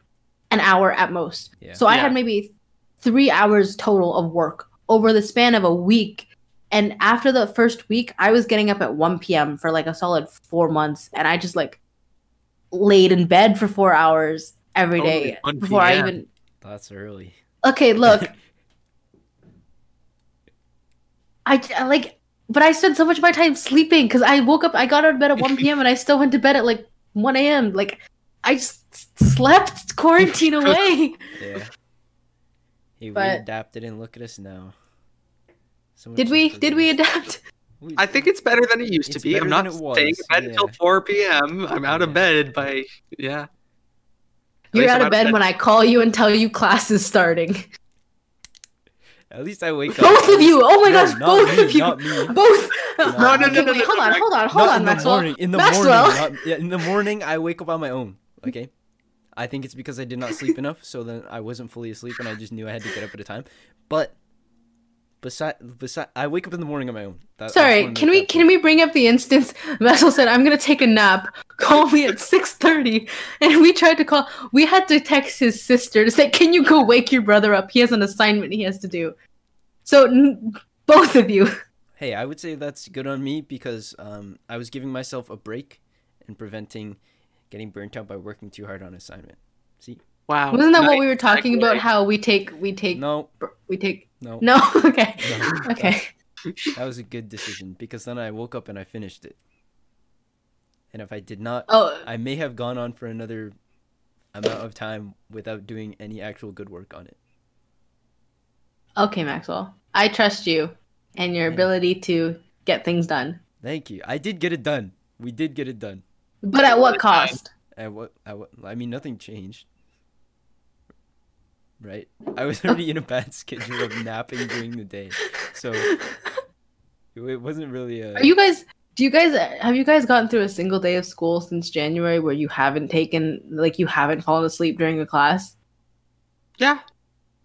an hour at most. Yeah. So I Yeah. had maybe three hours total of work over the span of a week. And after the first week, I was getting up at 1 p.m. for like a solid four months. And I just like laid in bed for four hours every day Only day 1 before I even. That's early. Okay, look. I, I like, but I spent so much of my time sleeping because I woke up, I got out of bed at 1 p.m. and I still went to bed at like 1 a.m. Like, I just slept quarantine away. Yeah. Hey, we But- adapted and look at us now. So Did we? Did we adapt? We- I think it's better than it used to be. I'm not staying in bed until 4 p.m. I'm out of bed by yeah. You're out I'm of bed when I call you and tell you class is starting. At least I wake up. Both of you! Oh my No, gosh, both me, of you! Both! No, no, no, Okay, no, wait, no, hold on, hold on, hold on, in the Maxwell. morning. In the Maxwell. morning. Not, yeah, in the morning, I wake up on my own. Okay. I think it's because I did not sleep enough, so then I wasn't fully asleep, and I just knew I had to get up at a time. But beside, beside, I wake up in the morning on my own. That, Sorry, can we can we bring up the instance Maxwell said I'm gonna take a nap. Call me at six thirty, and we tried to call. We had to text his sister to say, "Can you go wake your brother up? He has an assignment he has to do." So n- both of you. Hey, I would say that's good on me because um, I was giving myself a break and preventing getting burnt out by working too hard on assignment. See, Wow. Wasn't that what we were talking about? segue. How we take we take No, we take no, no okay No. okay that was a good decision because then I woke up and I finished it. And if I did not, oh I may have gone on for another amount of time without doing any actual good work on it. okay Maxwell I trust you and your Yeah. ability to get things done Thank you. I did get it done. We did get it done. but at what cost At what? At what? I mean, nothing changed. Right? I was already in a bad schedule of napping during the day, so it it wasn't really a. are you guys do you guys have you guys gotten through a single day of school since January where you haven't taken like you haven't fallen asleep during a class Yeah.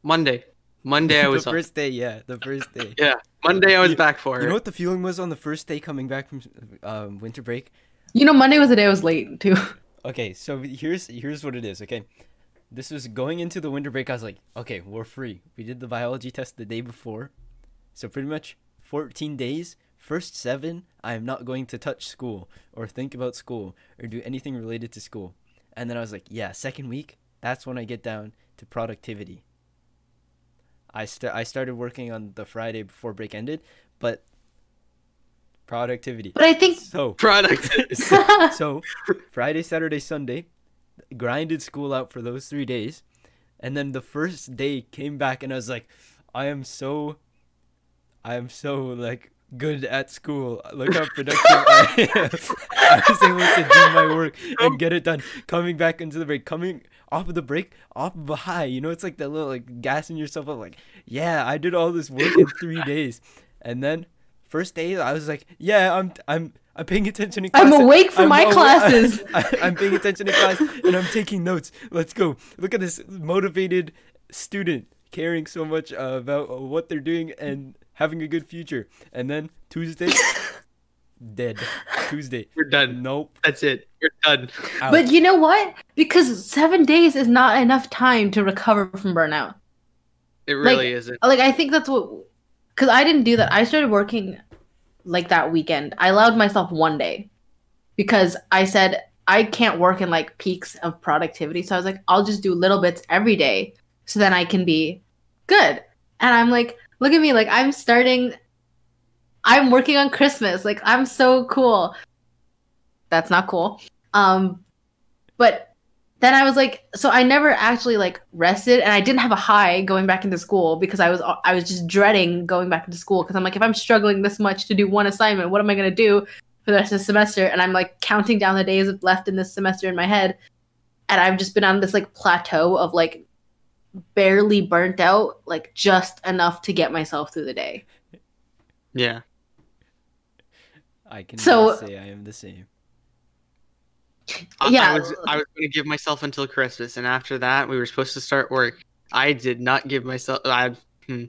Monday. Monday I was the on. first day, yeah, the first day. Yeah, Monday I was You- back for You know what the feeling was on the first day coming back from um, winter break? you know Monday was the day I was late too Okay, so here's here's what it is. Okay, this was going into the winter break. I was like, okay, we're free. We did the biology test the day before, so pretty much 14 days. First seven, I am not going to touch school or think about school or do anything related to school. And then I was like, yeah, second week, that's when I get down to productivity. I st- I started working on the Friday before break ended, but productivity. but I think So Product. so Friday, Saturday, Sunday, grinded school out for those three days, and then the first day came back, and I was like, I am so, I am so like good at school. Look how productive I am. I was able to do my work and get it done. Coming back into the break, coming off of the break, off of a high. You know, it's like that little like gassing yourself up, like, yeah, I did all this work in three days, and then first day I was like, yeah, I'm I'm I'm paying attention in class. I'm awake for I'm my awa- classes. I, am paying attention in class and I'm taking notes. Let's go. Look at this motivated student caring so much uh, about uh, what they're doing and having a good future. And then Tuesday, dead. Tuesday, We're done. nope. That's it. We're done. out. But you know what? Because seven days is not enough time to recover from burnout. It Like- really isn't. Like I think that's what. Because I didn't do that. I started working like that weekend. I allowed myself one day because I said I can't work in like peaks of productivity. So I was like, I'll just do little bits every day, so then I can be good. And I'm like, look at me, like I'm starting. I'm working on Christmas. Like I'm so cool. That's not cool. Um, but then I was like, so I never actually like rested, and I didn't have a high going back into school because I was I was just dreading going back into school because I'm like, if I'm struggling this much to do one assignment, what am I gonna do for the rest of the semester? And I'm like counting down the days left in this semester in my head, and I've just been on this like plateau of like barely burnt out, like just enough to get myself through the day. Yeah. I can So- say I am the same. I, Yeah. I was I was going to give myself until Christmas, and after that, we were supposed to start work. I did not give myself. I hmm.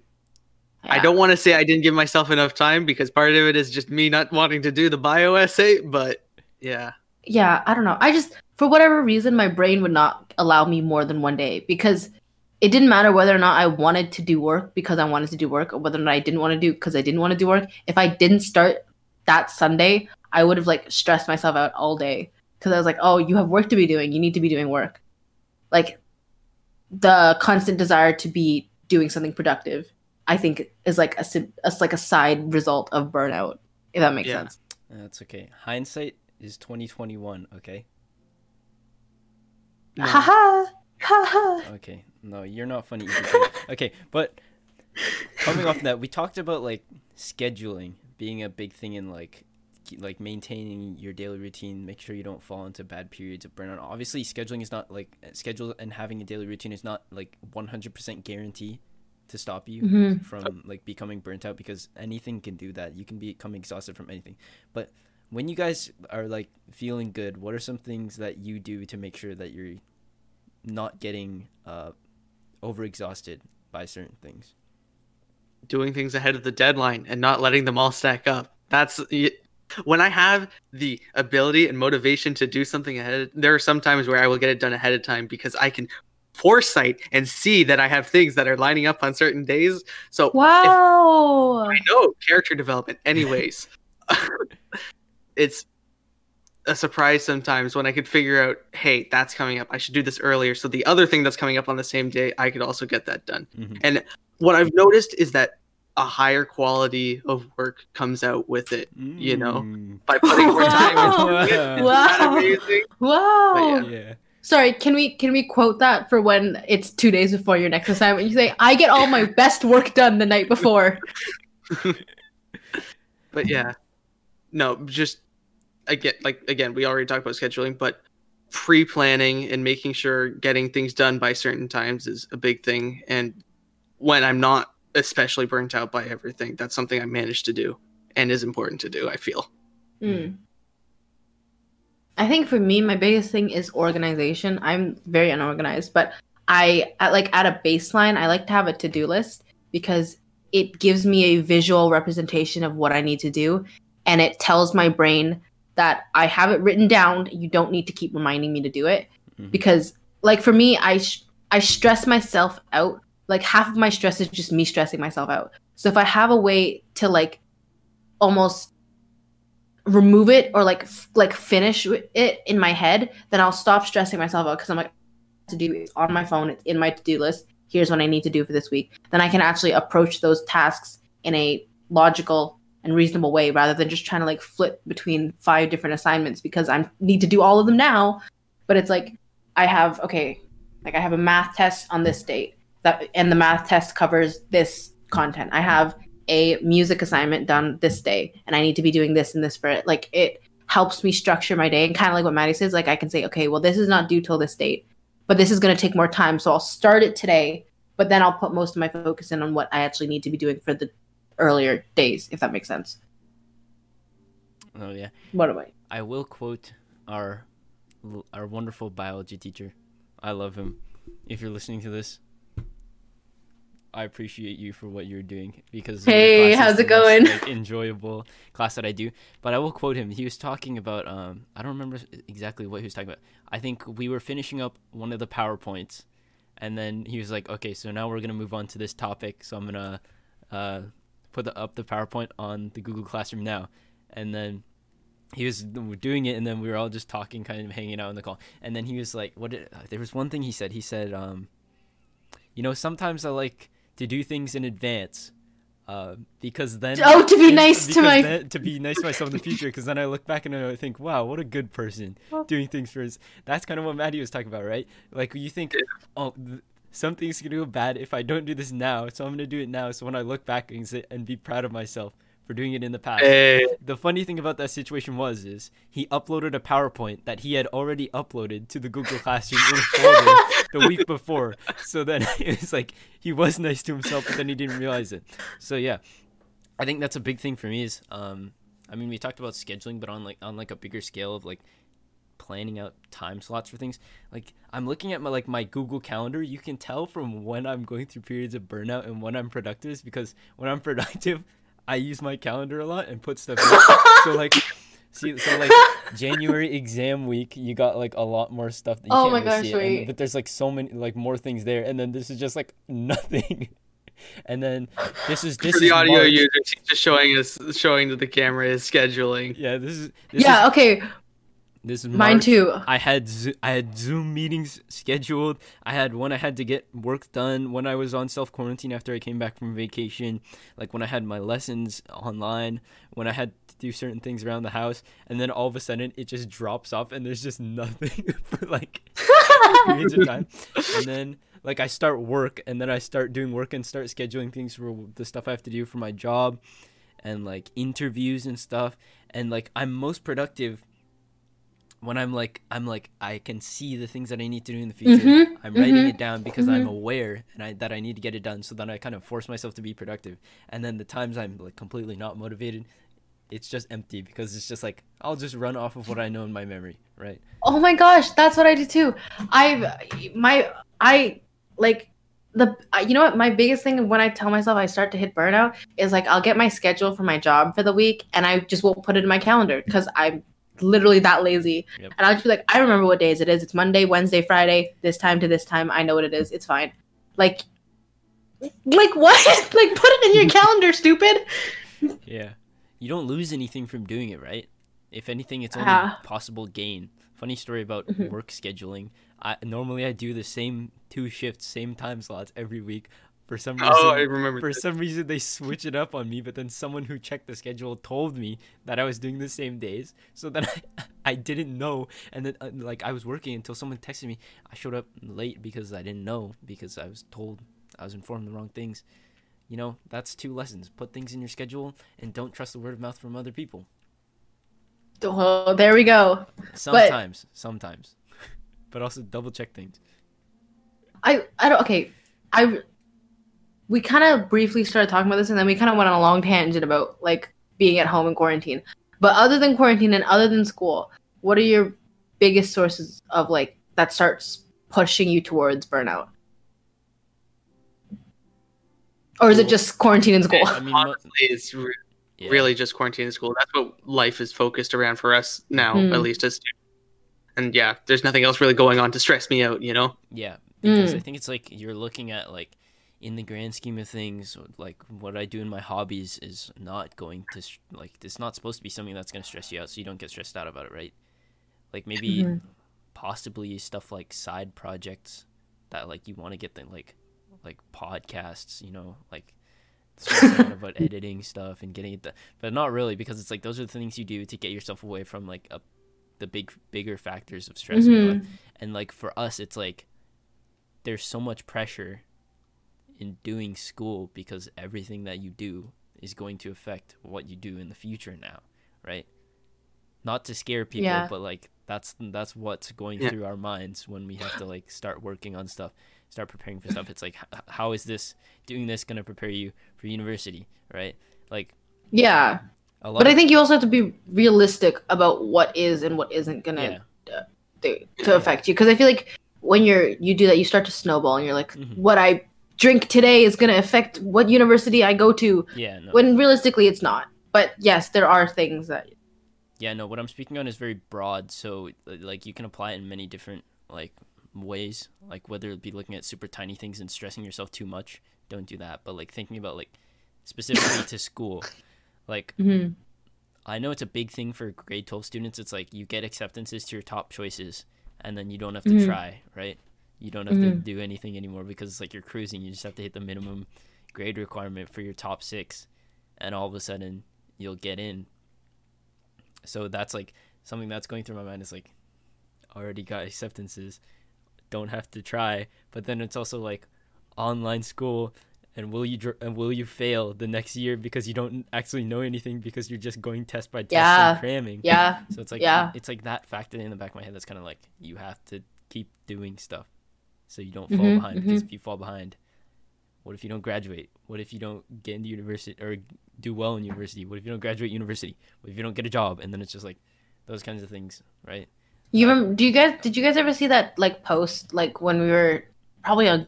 I Yeah. don't want to say I didn't give myself enough time because part of it is just me not wanting to do the bio essay. But yeah, yeah, I don't know. I just for whatever reason my brain would not allow me more than one day because it didn't matter whether or not I wanted to do work because I wanted to do work or whether or not I didn't want to do because I didn't want to do work. If I didn't start that Sunday, I would have like stressed myself out all day because I was like, "Oh, you have work to be doing. You need to be doing work." Like the constant desire to be doing something productive, I think is like a, a like a side result of burnout. If that makes Yeah. sense. That's okay. Hindsight is 2021. Okay. No. Haha. Haha. Okay. No, you're not funny either. Okay, but coming off that, we talked about like scheduling being a big thing in like ke- like maintaining your daily routine, make sure you don't fall into bad periods of burnout. Obviously, scheduling is not like schedule and having a daily routine is not like 100% guarantee to stop you Mhm. from like becoming burnt out because anything can do that. You can become exhausted from anything. But when you guys are like feeling good, what are some things that you do to make sure that you're not getting uh overexhausted by certain things? doing things ahead of the deadline and not letting them all stack up. That's y- when I have the ability and motivation to do something ahead. There are some times where I will get it done ahead of time because I can foresight and see that I have things that are lining up on certain days. So if Wow. I know character development anyways. it's a surprise sometimes when I could figure out, hey, that's coming up. I should do this earlier. So the other thing that's coming up on the same day, I could also get that done. Mhm. And what I've noticed is that a higher quality of work comes out with it you know, Mm. by putting more time Wow. into it. Isn't Wow. that amazing? Wow. But yeah. Sorry, can we can we quote that for when it's two days before your next assignment? You say, "I get all my best work done the night before." But yeah, no, just again, like again, we already talked about scheduling, but pre-planning and making sure getting things done by certain times is a big thing. And when I'm not especially burnt out by everything, that's something I managed to do and is important to do. I feel. Mm. I think for me, my biggest thing is organization. I'm very unorganized, but I at like at a baseline, I like to have a to-do list because it gives me a visual representation of what I need to do, and it tells my brain that I have it written down. You don't need to keep reminding me to do it Mhm. because, like for me, I sh- I stress myself out. Like half of my stress is just me stressing myself out. So if I have a way to like almost remove it or like f- like finish it in my head, then I'll stop stressing myself out because I'm like to do it on my phone. It's in my to do list. Here's what I need to do for this week. Then I can actually approach those tasks in a logical and reasonable way rather than just trying to like flip between five different assignments because I need to do all of them now. But it's like I have okay, like I have a math test on this date that and the math test covers this content. I have a music assignment done this day and I need to be doing this and this for it. Like it helps me structure my day and kind of like what Maddie says, like I can say, okay, well this is not due till this date, but this is going to take more time. So I'll start it today, but then I'll put most of my focus in on what I actually need to be doing for the earlier days, if that makes sense. Oh yeah. What am I? I will quote our our wonderful biology teacher. I love him. If you're listening to this, I appreciate you for what you're doing because Hey, how's it going? most, like, enjoyable class that I do. But I will quote him. He was talking about um I don't remember exactly what he was talking about. I think we were finishing up one of the powerpoints, and then he was like, "Okay, so now we're gonna move on to this topic. So I'm gonna uh put the, up the PowerPoint on the Google Classroom now." And then he was doing it and then we were all just talking kind of hanging out in the call and then he was like what did, there was one thing he said he said um you know sometimes i like to do things in advance uh, because then Oh, to be nice to my- then- to be nice to myself in the future because then i look back and i think wow what a good person doing things for his that's kind of what maddie was talking about right? Like you think oh th- something's gonna go bad if i don't do this now so i'm gonna do it now. So when i look back and, say, and be proud of myself for doing it in the past. Hey, the funny thing about that situation was is he uploaded a PowerPoint that he had already uploaded to the Google Classroom in a folder the week before. So then it was like he was nice to himself, but then he didn't realize it. So yeah, I think that's a big thing for me. Is um, I mean, we talked about scheduling, but on like on like a bigger scale of like planning out time slots for things. Like I'm looking at my like my Google Calendar. You can tell from when I'm going through periods of burnout and when I'm productive is because when I'm productive, I use my calendar a lot and put stuff. In. so like, see, so like January exam week, you got like a lot more stuff that you Oh can't my really gosh, see it, and- but there's like so many like more things there, and then this is just like nothing. and then this is this for the is audio March. users, he's just showing us showing to the camera his scheduling. Yeah, this is this yeah, Is, okay. This is Mine March. too. I had Zo- I had Zoom meetings scheduled. I had when I had to get work done when I was on self quarantine after I came back from vacation. Like when I had my lessons online, when I had to do certain things around the house, and then all of a sudden it just drops off and there's just nothing for like periods of time. And then like I start work and then I start doing work and start scheduling things for the stuff I have to do for my job and like interviews and stuff. And like I'm most productive when I'm like I'm like I can see the things that I need to do in the future. Mhm, I'm writing mhm, it down because I'm mhm. aware and I that I need to get it done. So then I kind of force myself to be productive. And then the times I'm like completely not motivated, it's just empty because it's just like I'll just run off of what I know in my memory, right? Oh my gosh, that's what I do too. I my I like the you know what my biggest thing when I tell myself I start to hit burnout is like I'll get my schedule for my job for the week and I just won't put it in my calendar because I'm literally that lazy. Yep. And I'll just be like, I remember what days it is. It's Monday, Wednesday, Friday, this time to this time. I know what it is. It's fine. Like like what? like put it in your calendar, stupid. Yeah. You don't lose anything from doing it, right? if anything, it's only Ah. possible gain. Funny story about Mhm. work scheduling. I normally I do the same two shifts, same time slots every week. For some reason, Oh, I remember. for this. some reason they switch it up on me. But then someone who checked the schedule told me that I was doing the same days. So then I, I didn't know, and then uh, like I was working until someone texted me. I showed up late because I didn't know because I was told I was informed the wrong things. You know, that's two lessons. Put things in your schedule and don't trust the word of mouth from other people. Oh, there we go. Sometimes, sometimes. But also double check things. I I don't okay. I we kind of briefly started talking about this and then we kind of went on a long tangent about like being at home in quarantine. But other than quarantine and other than school, what are your biggest sources of like that starts pushing you towards burnout? Or is it just quarantine and school? I mean, Honestly, it's re- yeah. really just quarantine in school. That's what life is focused around for us now, Hmm. at least as students. And yeah, there's nothing else really going on to stress me out, you know? Yeah, because Mm. I think it's like you're looking at like in the grand scheme of things, like what I do in my hobbies is not going to like it's not supposed to be something that's going to stress you out, so you don't get stressed out about it, right? Like maybe Mhm. possibly stuff like side projects that like you want to get the like like podcasts, you know, like about editing stuff and getting it done, but not really because it's like those are the things you do to get yourself away from like a the big bigger factors of stress in your life Mhm. and like for us it's like there's so much pressure in doing school because everything that you do is going to affect what you do in the future now right not to scare people Yeah. but like that's that's what's going Yeah. through our minds when we have to like start working on stuff start preparing for stuff it's like h- how is this doing this going to prepare you for university right like Yeah. a lot But I think you also have to be realistic about what is and what isn't gonna yeah do, to affect you because i feel like when you're you do that you start to snowball and you're like Mhm. what i drink today is going to affect what university i go to yeah no. when realistically it's not but yes there are things that Yeah, no, what I'm speaking on is very broad, so like you can apply it in many different like ways, like whether it be looking at super tiny things and stressing yourself too much, don't do that, but like thinking about like specifically to school. Like Mhm. I know it's a big thing for grade 12 students. It's like you get acceptances to your top choices and then you don't have to Mhm. try, right? You don't have to Mhm. do anything anymore because it's like you're cruising. You just have to hit the minimum grade requirement for your top 6 and all of a sudden you'll get in. So that's like something that's going through my mind is like already got acceptances, don't have to try, but then it's also like online school and will you dr- and will you fail the next year because you don't actually know anything because you're just going test by test Yeah. and cramming. yeah So it's like Yeah. it's like that factor in the back of my head that's kind of like you have to keep doing stuff so you don't fall Mhm, behind because if you fall behind what if you don't graduate? What if you don't get into university or do well in university? What if you don't graduate university? What if you don't get a job? And then it's just like those kinds of things, right? you remember do you guys did you guys ever see that like post like when we were probably on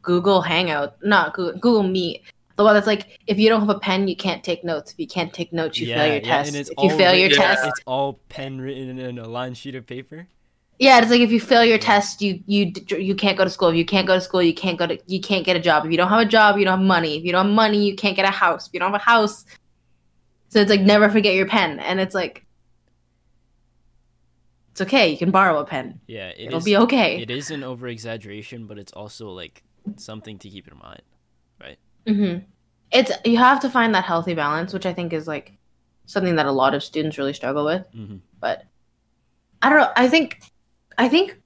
google hangout not google, google meet the one that's like if you don't have a pen you can't take notes if you can't take notes you fail your test and it's if you fail your written- test it's all pen written in a line sheet of paper. Yeah, it's like if you fail your test, you you you can't go to school. If you can't go to school, you can't go to you can't get a job. If you don't have a job, you don't have money. If you don't have money, you can't get a house. If you don't have a house, so it's like never forget your pen. And it's like it's okay. You can borrow a pen. Yeah, it It'll is- be okay. It is an over exaggeration, but it's also like something to keep in mind. Right? hmm It's you have to find that healthy balance, which I think is like something that a lot of students really struggle with. hmm but I don't know. I think I think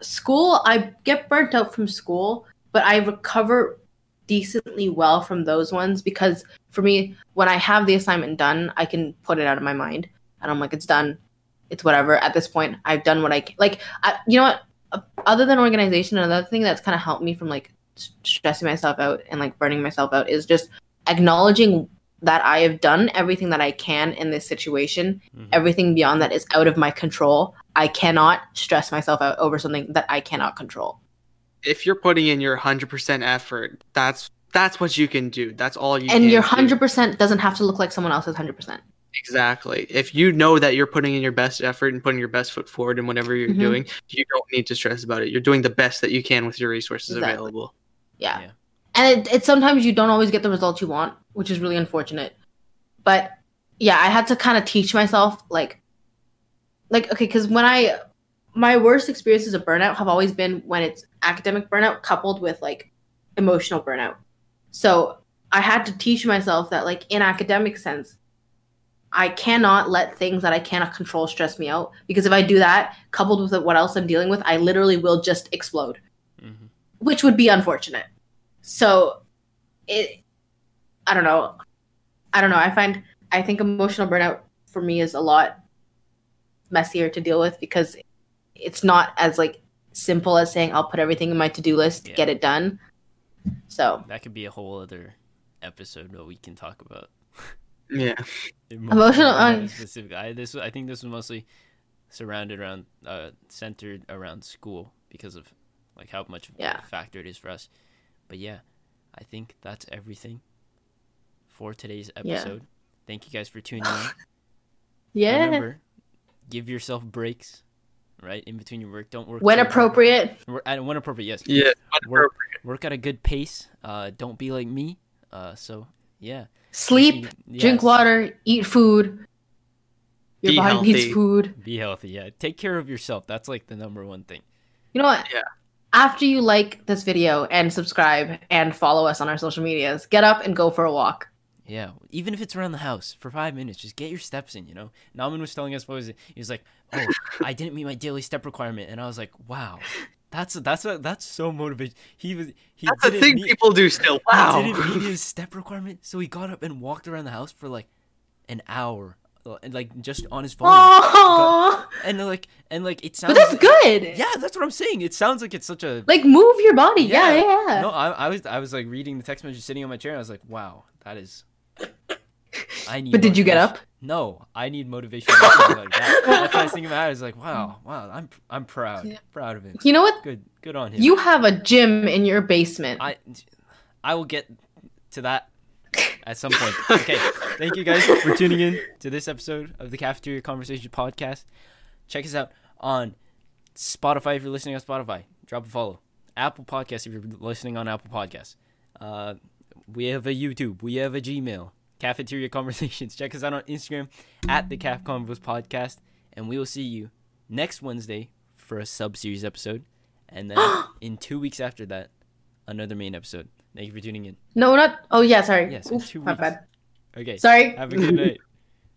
school I get burnt out from school, but I recover decently well from those ones because for me when I have the assignment done, I can put it out of my mind and I'm like it's done. It's whatever. At this point, I've done what I can. Like I, you know what? Uh, Other than organization, another thing that's kind of helped me from like stressing myself out and like burning myself out is just acknowledging that I have done everything that I can in this situation Mhm. everything beyond that is out of my control. I cannot stress myself out over something that I cannot control. If you're putting in your 100% effort, that's that's what you can do. That's all you and can your 100% doesn't have to look like someone else's 100%. Exactly. If you know that you're putting in your best effort and putting your best foot forward in whatever you're Mhm. doing, you don't need to stress about it. You're doing the best that you can with your resources Exactly. available. Yeah. Yeah. And it, it's sometimes you don't always get the results you want, which is really unfortunate. But yeah, I had to kind of teach myself like like okay, because when I my worst experiences of burnout have always been when it's academic burnout coupled with like emotional burnout. So I had to teach myself that like in academic sense, I cannot let things that I cannot control stress me out because if I do that, coupled with what else I'm dealing with, I literally will just explode, Mhm. which would be unfortunate. So it, I don't know, I don't know. I find I think emotional burnout for me is a lot messier to deal with because it's not as like simple as saying I'll put everything in my to-do list Yeah. get it done. So That could be a whole other episode that we can talk about. Yeah. Emotional, burnout specific. I this I think this was mostly surrounded around uh centered around school because of like how much of Yeah. a factor it is for us. But yeah, I think that's everything for today's Yeah. episode. Thank you guys for tuning in. yeah, Remember, give yourself breaks, right? In between your work. Don't work when appropriate, Wor- and when appropriate, yes. Yeah. Work, work at a good pace. Uh, don't be like me. Uh, so yeah. sleep, drink water, eat food. Your Be body needs healthy. food. Be healthy. Yeah. Take care of yourself. That's like the number one thing. You know what? Yeah. After you like this video and subscribe and follow us on our social medias, get up and go for a walk. Yeah, even if it's around the house for five minutes, just get your steps in. You know, Nauman was telling us what was it? He was like, "Oh, I didn't meet my daily step requirement," and I was like, "Wow, that's that's a, that's so motivating." He was he That's didn't thing meet, people do still. Wow, he didn't meet his step requirement, so he got up and walked around the house for like an hour, uh, and like just on his phone, Oh, and like and like it sounds. but that's like- good. Yeah, that's what I'm saying. It sounds like it's such a Like move your body. Yeah, Yeah. yeah. yeah. no. I, I was I was like reading the text message sitting on my chair. and I was like, wow, that is. I need. But did you get up? No, I need motivation like that. That's what I was thinking about. it. I was like, wow, wow, I'm I'm proud, Yeah. proud of him. You know what? Good, good on him. You have a gym in your basement. I, I will get to that at some point. Okay, thank you guys for tuning in to this episode of the Cafeteria Conversation podcast. Check us out on Spotify if you're listening on Spotify. Drop a follow. Apple Podcasts if you're listening on Apple Podcasts. Uh, we have a YouTube. We have a Gmail. Cafeteria Conversations. Check us out on Instagram at the Caf Convos Podcast, and we will see you next Wednesday for a sub series episode, and then in two weeks after that, another main episode. Thank you for tuning in. no, not. Oh yeah, sorry. Yes, Oof, two my weeks. bad. Okay. Sorry. Have a good night.